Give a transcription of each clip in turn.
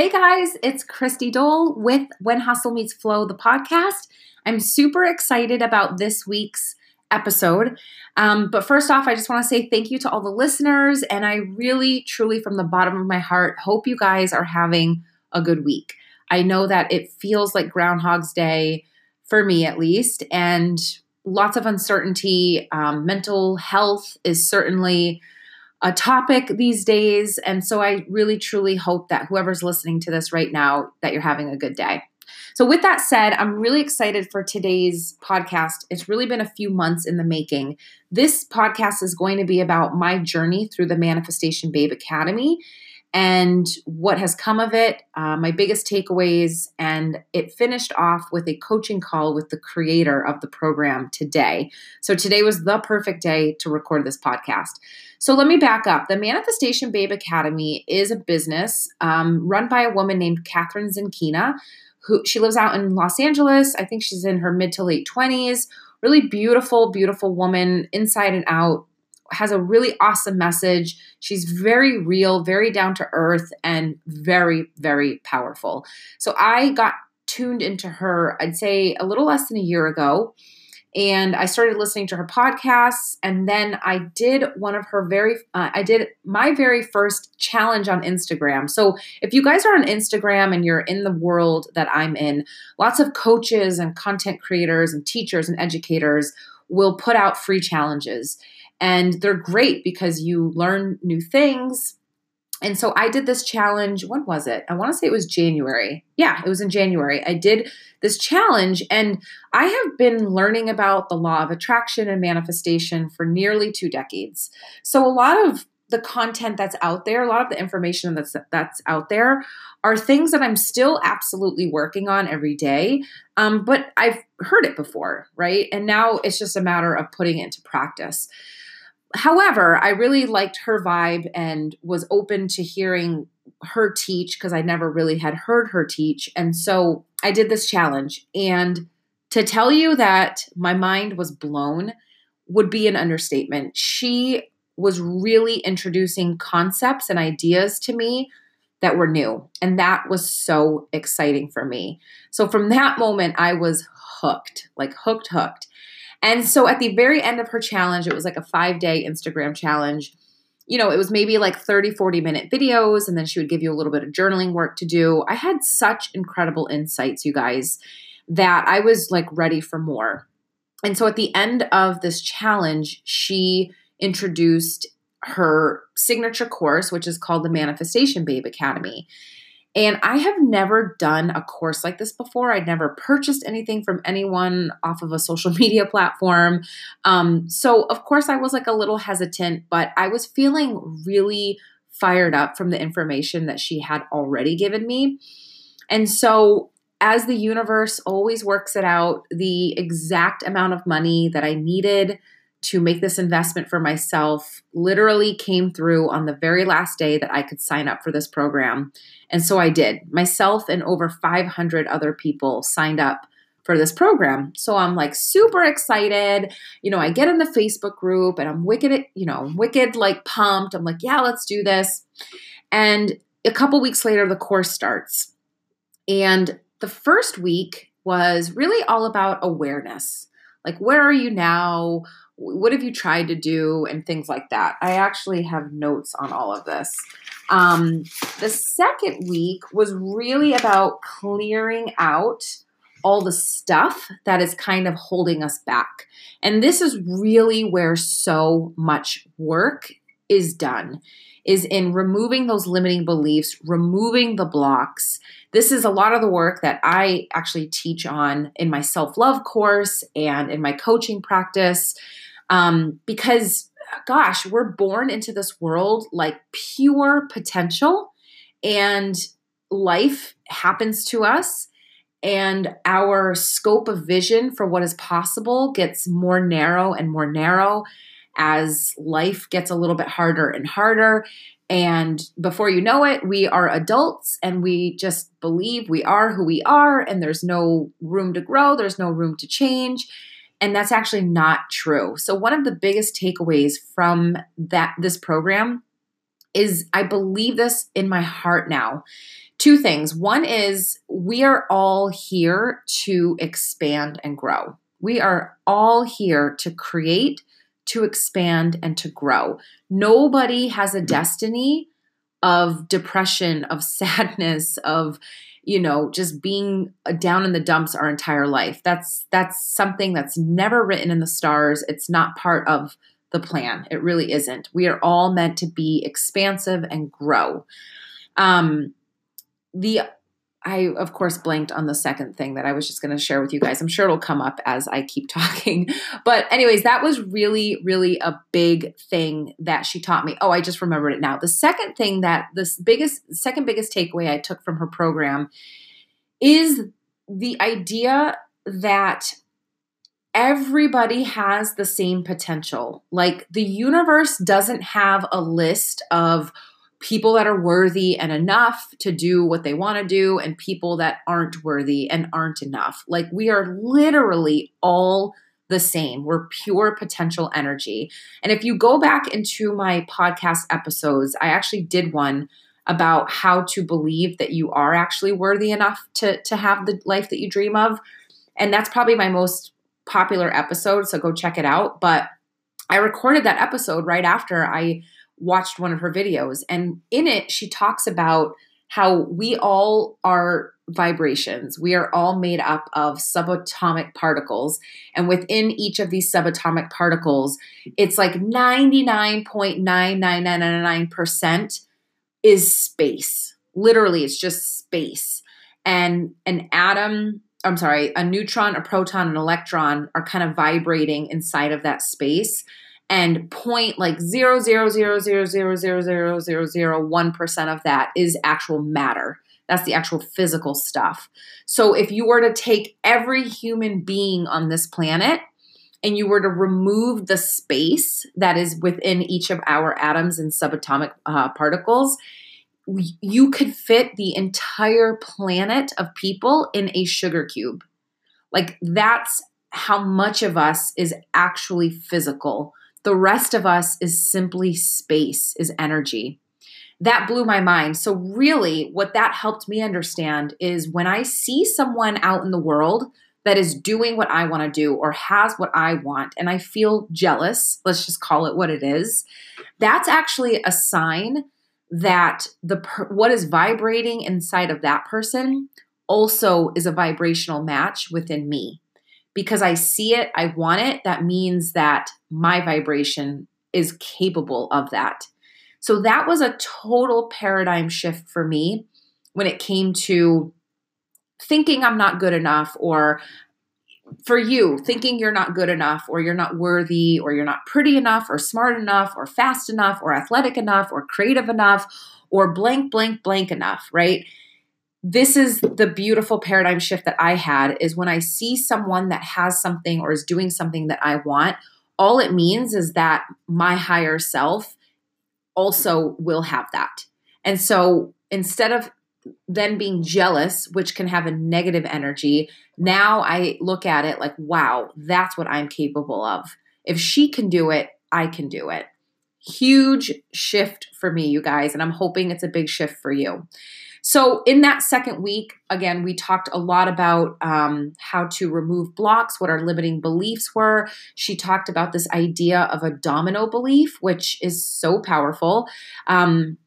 Hey guys, it's Christy Dole with When Hustle Meets Flow, the podcast. I'm super excited about this week's episode. Um, but first off, I just want to say thank you to all the listeners. And I really, truly, from the bottom of my heart, hope you guys are having a good week. I know that it feels like Groundhog's Day, for me at least, and lots of uncertainty. Um, mental health is certainly a topic these days. And so I really truly hope that whoever's listening to this right now, that you're having a good day. So, with that said, I'm really excited for today's podcast. It's really been a few months in the making. This podcast is going to be about my journey through the Manifestation Babe Academy and what has come of it, uh, my biggest takeaways, and it finished off with a coaching call with the creator of the program today. So today was the perfect day to record this podcast. So let me back up. The Manifestation Babe Academy is a business um, run by a woman named Kathrin Zenkina, who she lives out in Los Angeles. I think she's in her mid to late 20s. Really beautiful, beautiful woman, inside and out has a really awesome message. She's very real, very down to earth, and very, very powerful. So I got tuned into her, I'd say a little less than a year ago. And I started listening to her podcasts. And then I did one of her very, uh, I did my very first challenge on Instagram. So if you guys are on Instagram and you're in the world that I'm in, lots of coaches and content creators and teachers and educators will put out free challenges. And they're great because you learn new things. And so I did this challenge. When was it? I want to say it was January. Yeah, it was in January. I did this challenge, and I have been learning about the law of attraction and manifestation for nearly two decades. So a lot of the content that's out there, a lot of the information that's that's out there, are things that I'm still absolutely working on every day. Um, but I've heard it before, right? And now it's just a matter of putting it into practice. However, I really liked her vibe and was open to hearing her teach because I never really had heard her teach. And so I did this challenge. And to tell you that my mind was blown would be an understatement. She was really introducing concepts and ideas to me that were new. And that was so exciting for me. So from that moment, I was hooked, like hooked, hooked. And so at the very end of her challenge, it was like a five day Instagram challenge. You know, it was maybe like 30, 40 minute videos, and then she would give you a little bit of journaling work to do. I had such incredible insights, you guys, that I was like ready for more. And so at the end of this challenge, she introduced her signature course, which is called the Manifestation Babe Academy. And I have never done a course like this before. I'd never purchased anything from anyone off of a social media platform. Um, so, of course, I was like a little hesitant, but I was feeling really fired up from the information that she had already given me. And so, as the universe always works it out, the exact amount of money that I needed to make this investment for myself literally came through on the very last day that I could sign up for this program. And so I did. Myself and over 500 other people signed up for this program. So I'm like super excited. You know, I get in the Facebook group and I'm wicked, you know, wicked like pumped. I'm like, yeah, let's do this. And a couple weeks later, the course starts. And the first week was really all about awareness. Like, where are you now? What have you tried to do and things like that? I actually have notes on all of this. Um, the second week was really about clearing out all the stuff that is kind of holding us back. And this is really where so much work is done is in removing those limiting beliefs removing the blocks. This is a lot of the work that i actually teach on in my self-love course and in my coaching practice um, because, gosh, we're born into this world like pure potential, and life happens to us. And our scope of vision for what is possible gets more narrow and more narrow as life gets a little bit harder and harder. And before you know it, we are adults and we just believe we are who we are, and there's no room to grow, there's no room to change. And that's actually not true. So one of the biggest takeaways from that this program is I believe this in my heart now two things. One is we are all here to expand and grow. We are all here to create, to expand, and to grow. Nobody has a destiny of depression, of sadness, of you know just being down in the dumps our entire life. That's that's something that's never written in the stars. It's not part of the plan. It really isn't. We are all meant to be expansive and grow. Um the I, of course, blanked on the second thing that I was just going to share with you guys. I'm sure it'll come up as I keep talking. But, anyways, that was really, really a big thing that she taught me. Oh, I just remembered it now. The second thing that this biggest, second biggest takeaway I took from her program is the idea that everybody has the same potential. Like the universe doesn't have a list of, people that are worthy and enough to do what they want to do and people that aren't worthy and aren't enough. Like we are literally all the same. We're pure potential energy. And if you go back into my podcast episodes, I actually did one about how to believe that you are actually worthy enough to to have the life that you dream of. And that's probably my most popular episode, so go check it out, but I recorded that episode right after I watched one of her videos. And in it, she talks about how we all are vibrations. We are all made up of subatomic particles. And within each of these subatomic particles, it's like 99.99999% is space. Literally, it's just space. And an atom, I'm sorry, a neutron, a proton, an electron are kind of vibrating inside of that space and point like zero zero zero zero zero zero zero zero zero one percent of that is actual matter. That's the actual physical stuff. So if you were to take every human being on this planet and you were to remove the space that is within each of our atoms and subatomic uh, particles, you could fit the entire planet of people in a sugar cube. Like that's how much of us is actually physical the rest of us is simply space, is energy. That blew my mind. So, really, what that helped me understand is when I see someone out in the world that is doing what I want to do or has what I want, and I feel jealous, let's just call it what it is, that's actually a sign that the what is vibrating inside of that person also is a vibrational match within me because I see it, I want it, that means that my vibration is capable of that. So that was a total paradigm shift for me when it came to thinking I'm not good enough or for you, thinking you're not good enough or you're not worthy or you're not pretty enough or smart enough or fast enough or athletic enough or creative enough or blank, blank, blank enough, right? this is the beautiful paradigm shift that I had is when I see someone that has something or is doing something that I want, all it means is that my higher self also will have that. And so instead of then being jealous, which can have a negative energy, now I look at it like, wow, that's what I'm capable of. If she can do it, I can do it. Huge shift for me, you guys, and I'm hoping it's a big shift for you. So, in that second week, again, we talked a lot about um, how to remove blocks, what our limiting beliefs were. She talked about this idea of a domino belief, which is so powerful. Um,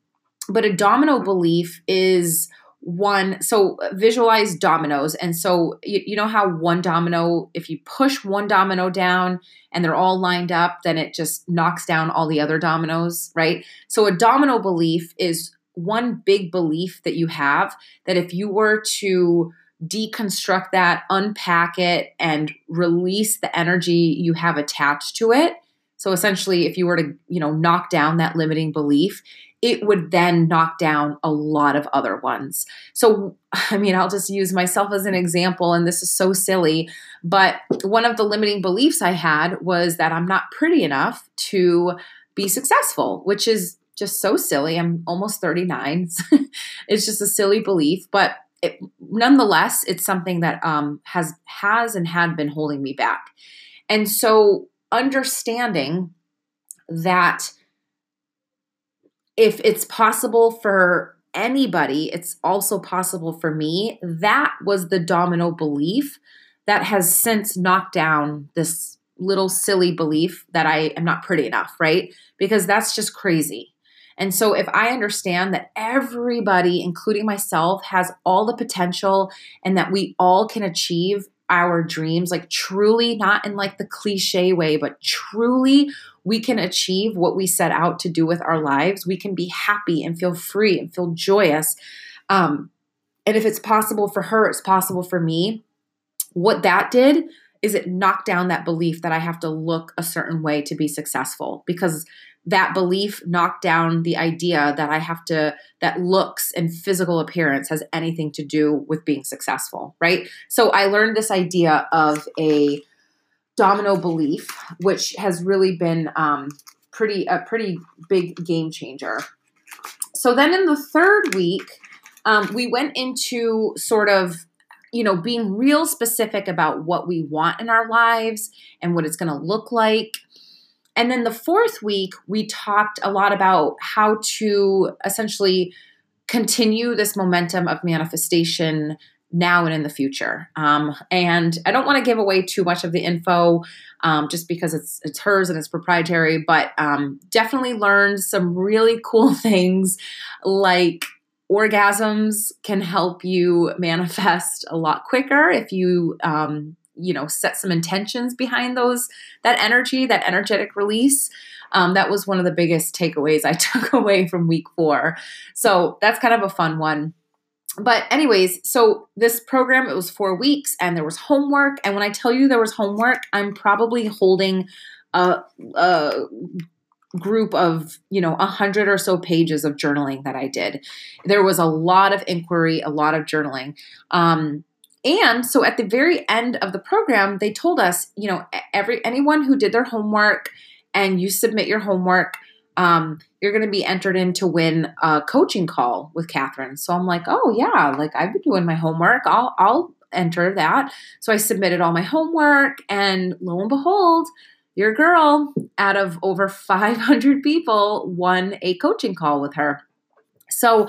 but a domino belief is one so visualize dominoes and so you, you, know how one domino if you push one domino down and they're all lined up then it just knocks down all the other dominoes right so a domino belief is one big belief that you have that if you were to deconstruct that, unpack it, and release the energy you have attached to it. So essentially, if you were to, you know, knock down that limiting belief, it would then knock down a lot of other ones. So, I mean, I'll just use myself as an example, and this is so silly, but one of the limiting beliefs I had was that I'm not pretty enough to be successful, which is just so silly. I'm almost 39. it's just a silly belief, but it, nonetheless, it's something that um, has has and had been holding me back. And so, understanding that if it's possible for anybody, it's also possible for me. That was the domino belief that has since knocked down this little silly belief that I am not pretty enough, right? Because that's just crazy. And so, if I understand that everybody, including myself, has all the potential and that we all can achieve our dreams, like truly, not in like the cliche way, but truly, we can achieve what we set out to do with our lives. We can be happy and feel free and feel joyous. Um, and if it's possible for her, it's possible for me. What that did is it knocked down that belief that I have to look a certain way to be successful because that belief knocked down the idea that I have to, that looks and physical appearance has anything to do with being successful, right? So I learned this idea of a domino belief, which has really been um, pretty, a pretty big game changer. So then in the third week, um, we went into sort of you know, being real specific about what we want in our lives and what it's going to look like. And then the fourth week, we talked a lot about how to essentially continue this momentum of manifestation now and in the future. Um, and I don't want to give away too much of the info um, just because it's it's hers and it's proprietary, but um, definitely learned some really cool things like orgasms can help you manifest a lot quicker if you um, you know set some intentions behind those that energy that energetic release um, that was one of the biggest takeaways i took away from week four. So that's kind of a fun one. But anyways so this program it was four weeks and there was homework. And when i tell you there was homework i'm probably holding a, a group of you know a hundred or so pages of journaling that i did. There was a lot of inquiry a lot of journaling. Um, and so at the very end of the program, they told us, you know, every anyone who did their homework and you submit your homework, um, you're going to be entered in to win a coaching call with Kathrin. So I'm like, oh yeah, like I've been doing my homework. I'll I'll enter that. So I submitted all my homework, and lo and behold, your girl, out of over 500 people, won a coaching call with her. So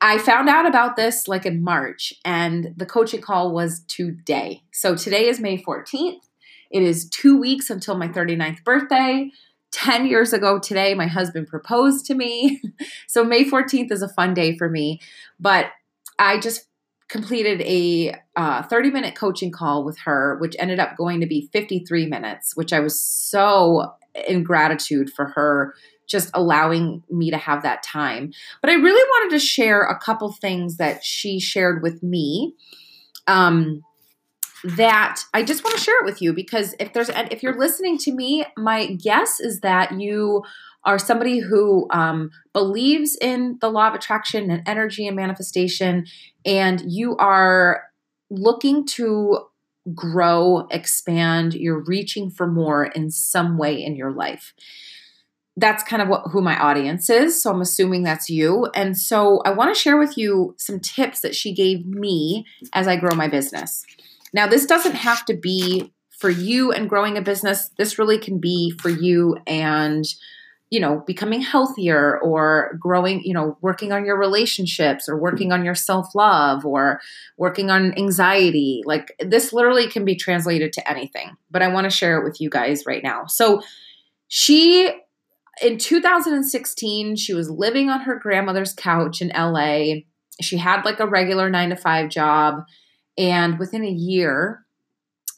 I found out about this like in March, and the coaching call was today. So today is May 14th. It is two weeks until my 39th birthday. 10 years ago today, my husband proposed to me. so May 14th is a fun day for me. But I just completed a uh, 30 minute coaching call with her, which ended up going to be 53 minutes, which I was so in gratitude for her just allowing me to have that time. But I really wanted to share a couple things that she shared with me. Um, that I just want to share it with you because if there's if you're listening to me, my guess is that you are somebody who um, believes in the law of attraction and energy and manifestation, and you are looking to grow, expand, you're reaching for more in some way in your life that's kind of what who my audience is so i'm assuming that's you. And so i want to share with you some tips that she gave me as i grow my business. Now this doesn't have to be for you and growing a business. This really can be for you and you know becoming healthier or growing you know working on your relationships or working on your self-love or working on anxiety. Like this literally can be translated to anything but i want to share it with you guys right now. So she in 2016, she was living on her grandmother's couch in LA. She had like a regular nine to five job. And within a year,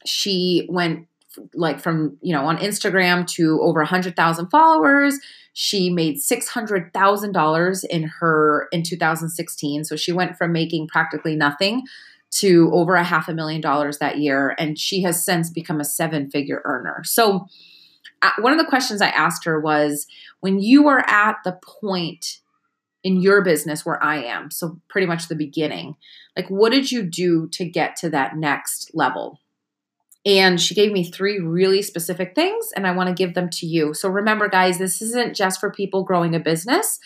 she went like from, you know, on Instagram to over 100,000 followers. She made $600,000 in her in 2016. So she went from making practically nothing to over a half a million dollars that year. And she has since become a seven figure earner. So, one of the questions I asked her was when you are at the point in your business where I am, so pretty much the beginning, like what did you do to get to that next level? And she gave me three really specific things, and I want to give them to you. So remember, guys, this isn't just for people growing a business.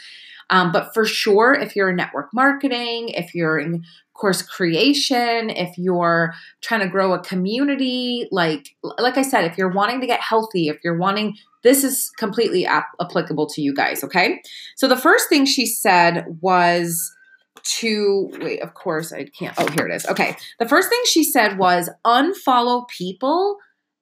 Um, but for sure, if you're in network marketing, if you're in course creation, if you're trying to grow a community, like like I said, if you're wanting to get healthy, if you're wanting this is completely ap- applicable to you guys, okay? So the first thing she said was to wait, of course I can't. Oh, here it is. Okay. The first thing she said was unfollow people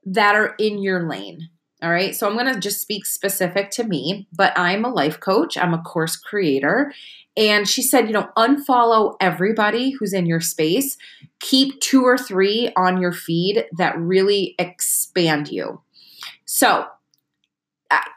that are in your lane. All right. So I'm going to just speak specific to me, but I'm a life coach, I'm a course creator. And she said, you know, unfollow everybody who's in your space. Keep two or three on your feed that really expand you. So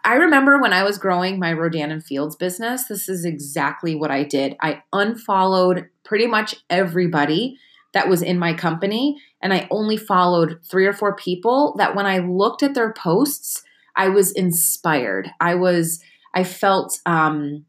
I remember when I was growing my Rodan and Fields business, this is exactly what I did. I unfollowed pretty much everybody that was in my company, and I only followed three or four people that when I looked at their posts, I was inspired. I was, I felt, um,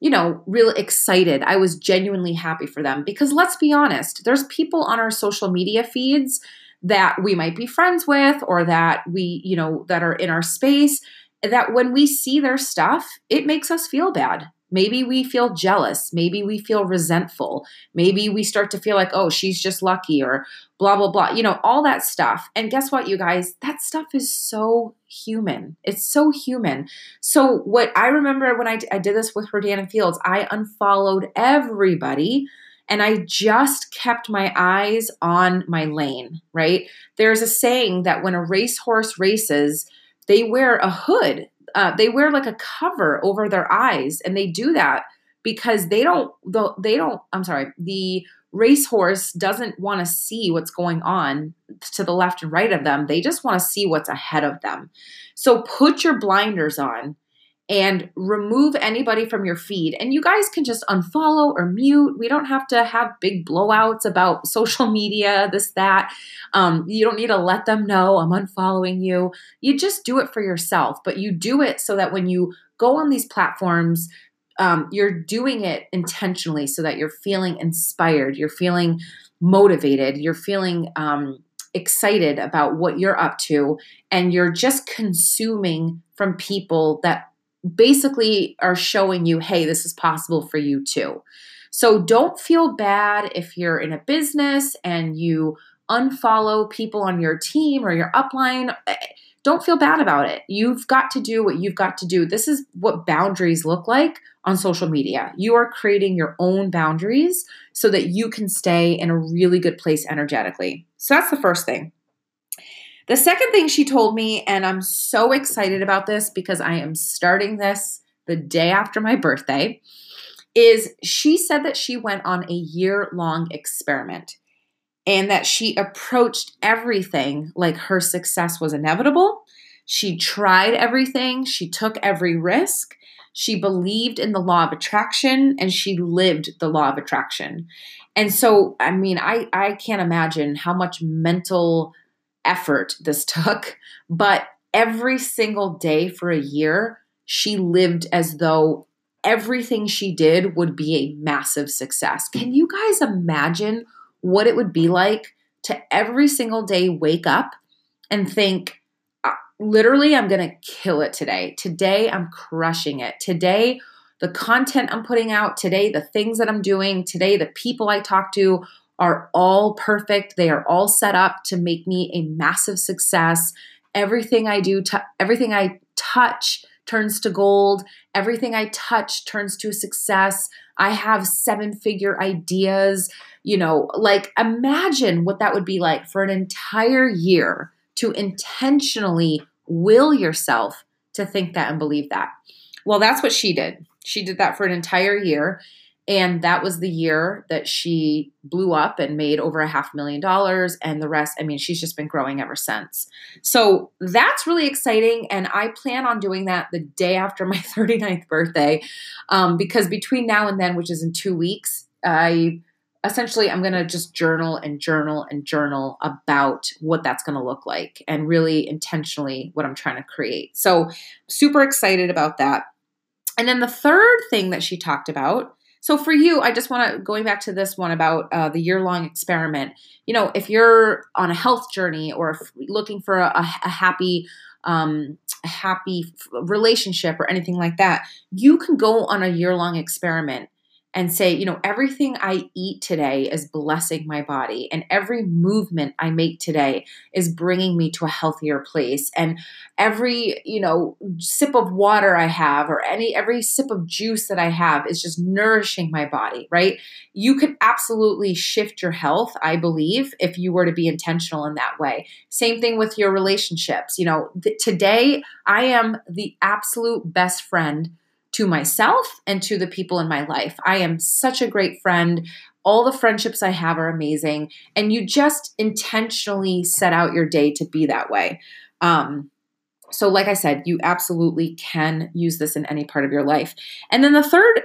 you know, really excited. I was genuinely happy for them because let's be honest, there's people on our social media feeds that we might be friends with or that we, you know, that are in our space that when we see their stuff, it makes us feel bad. Maybe we feel jealous. Maybe we feel resentful. Maybe we start to feel like, oh, she's just lucky or blah, blah, blah. You know, all that stuff. And guess what, you guys? That stuff is so human. It's so human. So, what I remember when I, I did this with Rodan Fields, I unfollowed everybody and I just kept my eyes on my lane, right? There's a saying that when a racehorse races, they wear a hood. Uh, they wear like a cover over their eyes, and they do that because they don't. They don't. I'm sorry. The racehorse doesn't want to see what's going on to the left and right of them. They just want to see what's ahead of them. So put your blinders on and remove anybody from your feed. And you guys can just unfollow or mute. We don't have to have big blowouts about social media, this, that. Um, you don't need to let them know I'm unfollowing you. You just do it for yourself, but you do it so that when you go on these platforms, um, you're doing it intentionally so that you're feeling inspired, you're feeling motivated, you're feeling um, excited about what you're up to, and you're just consuming from people that basically are showing you, hey, this is possible for you too. So don't feel bad if you're in a business and you unfollow people on your team or your upline. Eh, don't feel bad about it. You've got to do what you've got to do. This is what boundaries look like on social media. You are creating your own boundaries so that you can stay in a really good place energetically. So that's the first thing. The second thing she told me, and I'm so excited about this because I am starting this the day after my birthday, is she said that she went on a year long experiment and that she approached everything like her success was inevitable. She tried everything, she took every risk, she believed in the law of attraction, and she lived the law of attraction. And so, I mean, I, I can't imagine how much mental effort this took, but every single day for a year, she lived as though everything she did would be a massive success. Can you guys imagine what it would be like to every single day wake up and think, uh, literally, I'm going to kill it today. Today, I'm crushing it. Today, the content I'm putting out, today, the things that I'm doing, today, the people I talk to are all perfect. They are all set up to make me a massive success. Everything I do, t- everything I touch turns to gold. Everything I touch turns to success. I have seven figure ideas. You know, like imagine what that would be like for an entire year to intentionally will yourself to think that and believe that. Well, that's what she did. She did that for an entire year. And that was the year that she blew up and made over a half million dollars. And the rest, I mean, she's just been growing ever since. So that's really exciting. And I plan on doing that the day after my 39th birthday. Um, because between now and then, which is in two weeks, I essentially I'm going to just journal and journal and journal about what that's going to look like and really intentionally what I'm trying to create. So, super excited about that. And then the third thing that she talked about so for you, I just want to going back to this one about uh, the year long experiment. You know, if you're on a health journey or looking for a, a happy um, happy relationship or anything like that, you can go on a year long experiment and say, you know, everything I eat today is blessing my body, and every movement I make today is bringing me to a healthier place. And every, you know, sip of water I have, or any every sip of juice that I have, is just nourishing my body, right? You could absolutely shift your health, I believe, if you were to be intentional in that way. Same thing with your relationships. You know, th- today I am the absolute best friend to myself and to the people in my life. I am such a great friend. All the friendships I have are amazing. And you just intentionally set out your day to be that way. Um, so, like I said, you absolutely can use this in any part of your life. And then the third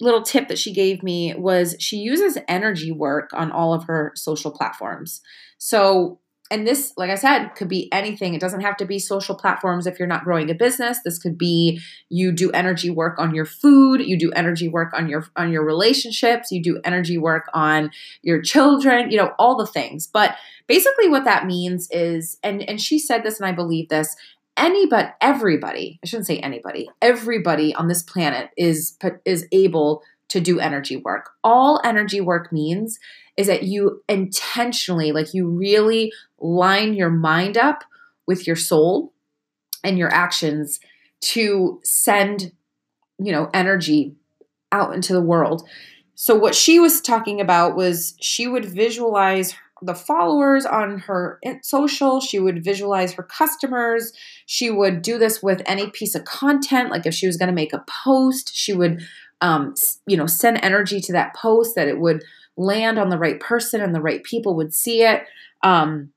little tip that she gave me was she uses energy work on all of her social platforms. So, and this, like I said, could be anything. It doesn't have to be social platforms if you're not growing a business. This could be you do energy work on your food, you do energy work on your on your relationships, you do energy work on your children, you know, all the things. But basically what that means is and and she said this and I believe this, any but everybody, I shouldn't say anybody, everybody on this planet is is able to do energy work. All energy work means is that you intentionally, like you really line your mind up with your soul and your actions to send, you know, energy out into the world. So what she was talking about was she would visualize the followers on her social. She would visualize her customers. She would do this with any piece of content. Like if she was going to make a post, she would, um, you know, send energy to that post that it would land on the right person and the right people would see it. Um,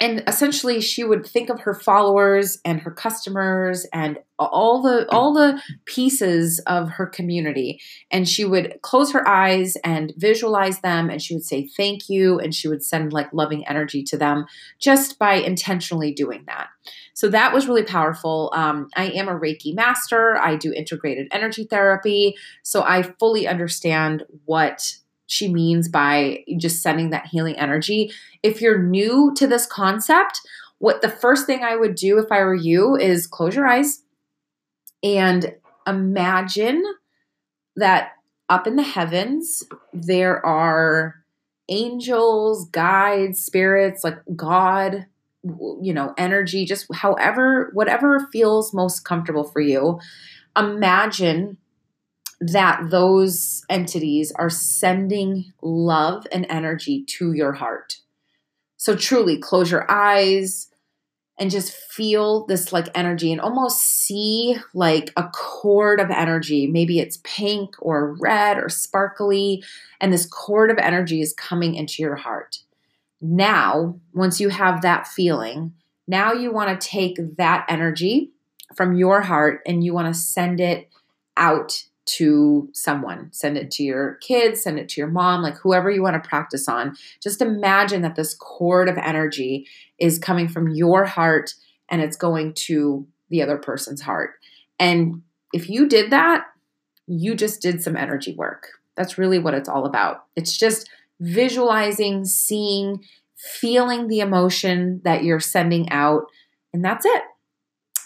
and essentially she would think of her followers and her customers and all the all the pieces of her community. And she would close her eyes and visualize them and she would say thank you and she would send like loving energy to them just by intentionally doing that. So that was really powerful. Um, i am a reiki master. I do integrated energy therapy. So i fully understand what she means by just sending that healing energy. If you're new to this concept, what the first thing I would do if I were you is close your eyes and imagine that up in the heavens there are angels, guides, spirits, like God, you know, energy, just however, whatever feels most comfortable for you. Imagine that those entities are sending love and energy to your heart. So truly close your eyes and just feel this like energy and almost see like a cord of energy. Maybe it's pink or red or sparkly, and this cord of energy is coming into your heart. Now, once you have that feeling, now you want to take that energy from your heart and you want to send it out to someone. Send it to your kids, send it to your mom, like whoever you want to practice on. Just imagine that this cord of energy is coming from your heart and it's going to the other person's heart. And if you did that, you just did some energy work. That's really what it's all about. It's just visualizing, seeing, feeling the emotion that you're sending out, and that's it.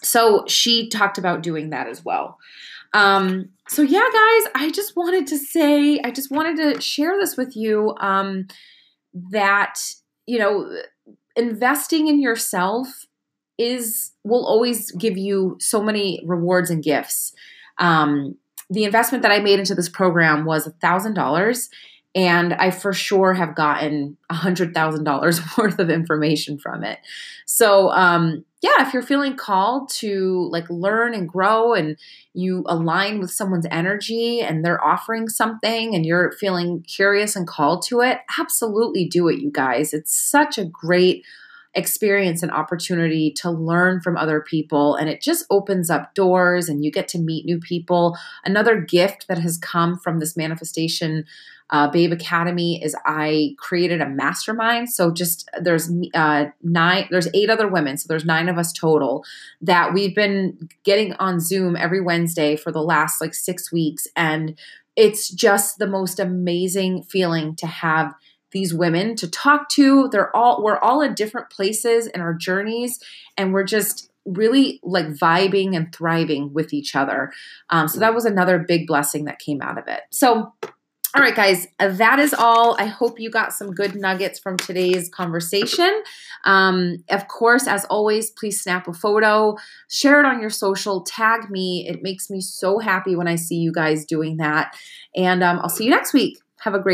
So she talked about doing that as well. Um, so yeah, guys, I just wanted to say, I just wanted to share this with you um, that you know, investing in yourself is will always give you so many rewards and gifts. Um, the investment that I made into this program was a thousand dollars, and I for sure have gotten a hundred thousand dollars worth of information from it. So um, yeah, if you're feeling called to like learn and grow and you align with someone's energy and they're offering something and you're feeling curious and called to it, absolutely do it, you guys. It's such a great experience and opportunity to learn from other people and it just opens up doors and you get to meet new people another gift that has come from this manifestation uh, Babe Academy is I created a mastermind. So just there's uh, nine, there's eight other women, so there's nine of us total that we've been getting on Zoom every Wednesday for the last like six weeks, and it's just the most amazing feeling to have these women to talk to. They're all we're all at different places in our journeys, and we're just really like vibing and thriving with each other. Um, so that was another big blessing that came out of it. So All right, guys, that is all. I hope you got some good nuggets from today's conversation. Um, of course, as always, please snap a photo, share it on your social, tag me. It makes me so happy when I see you guys doing that. And um, I'll see you next week. Have a great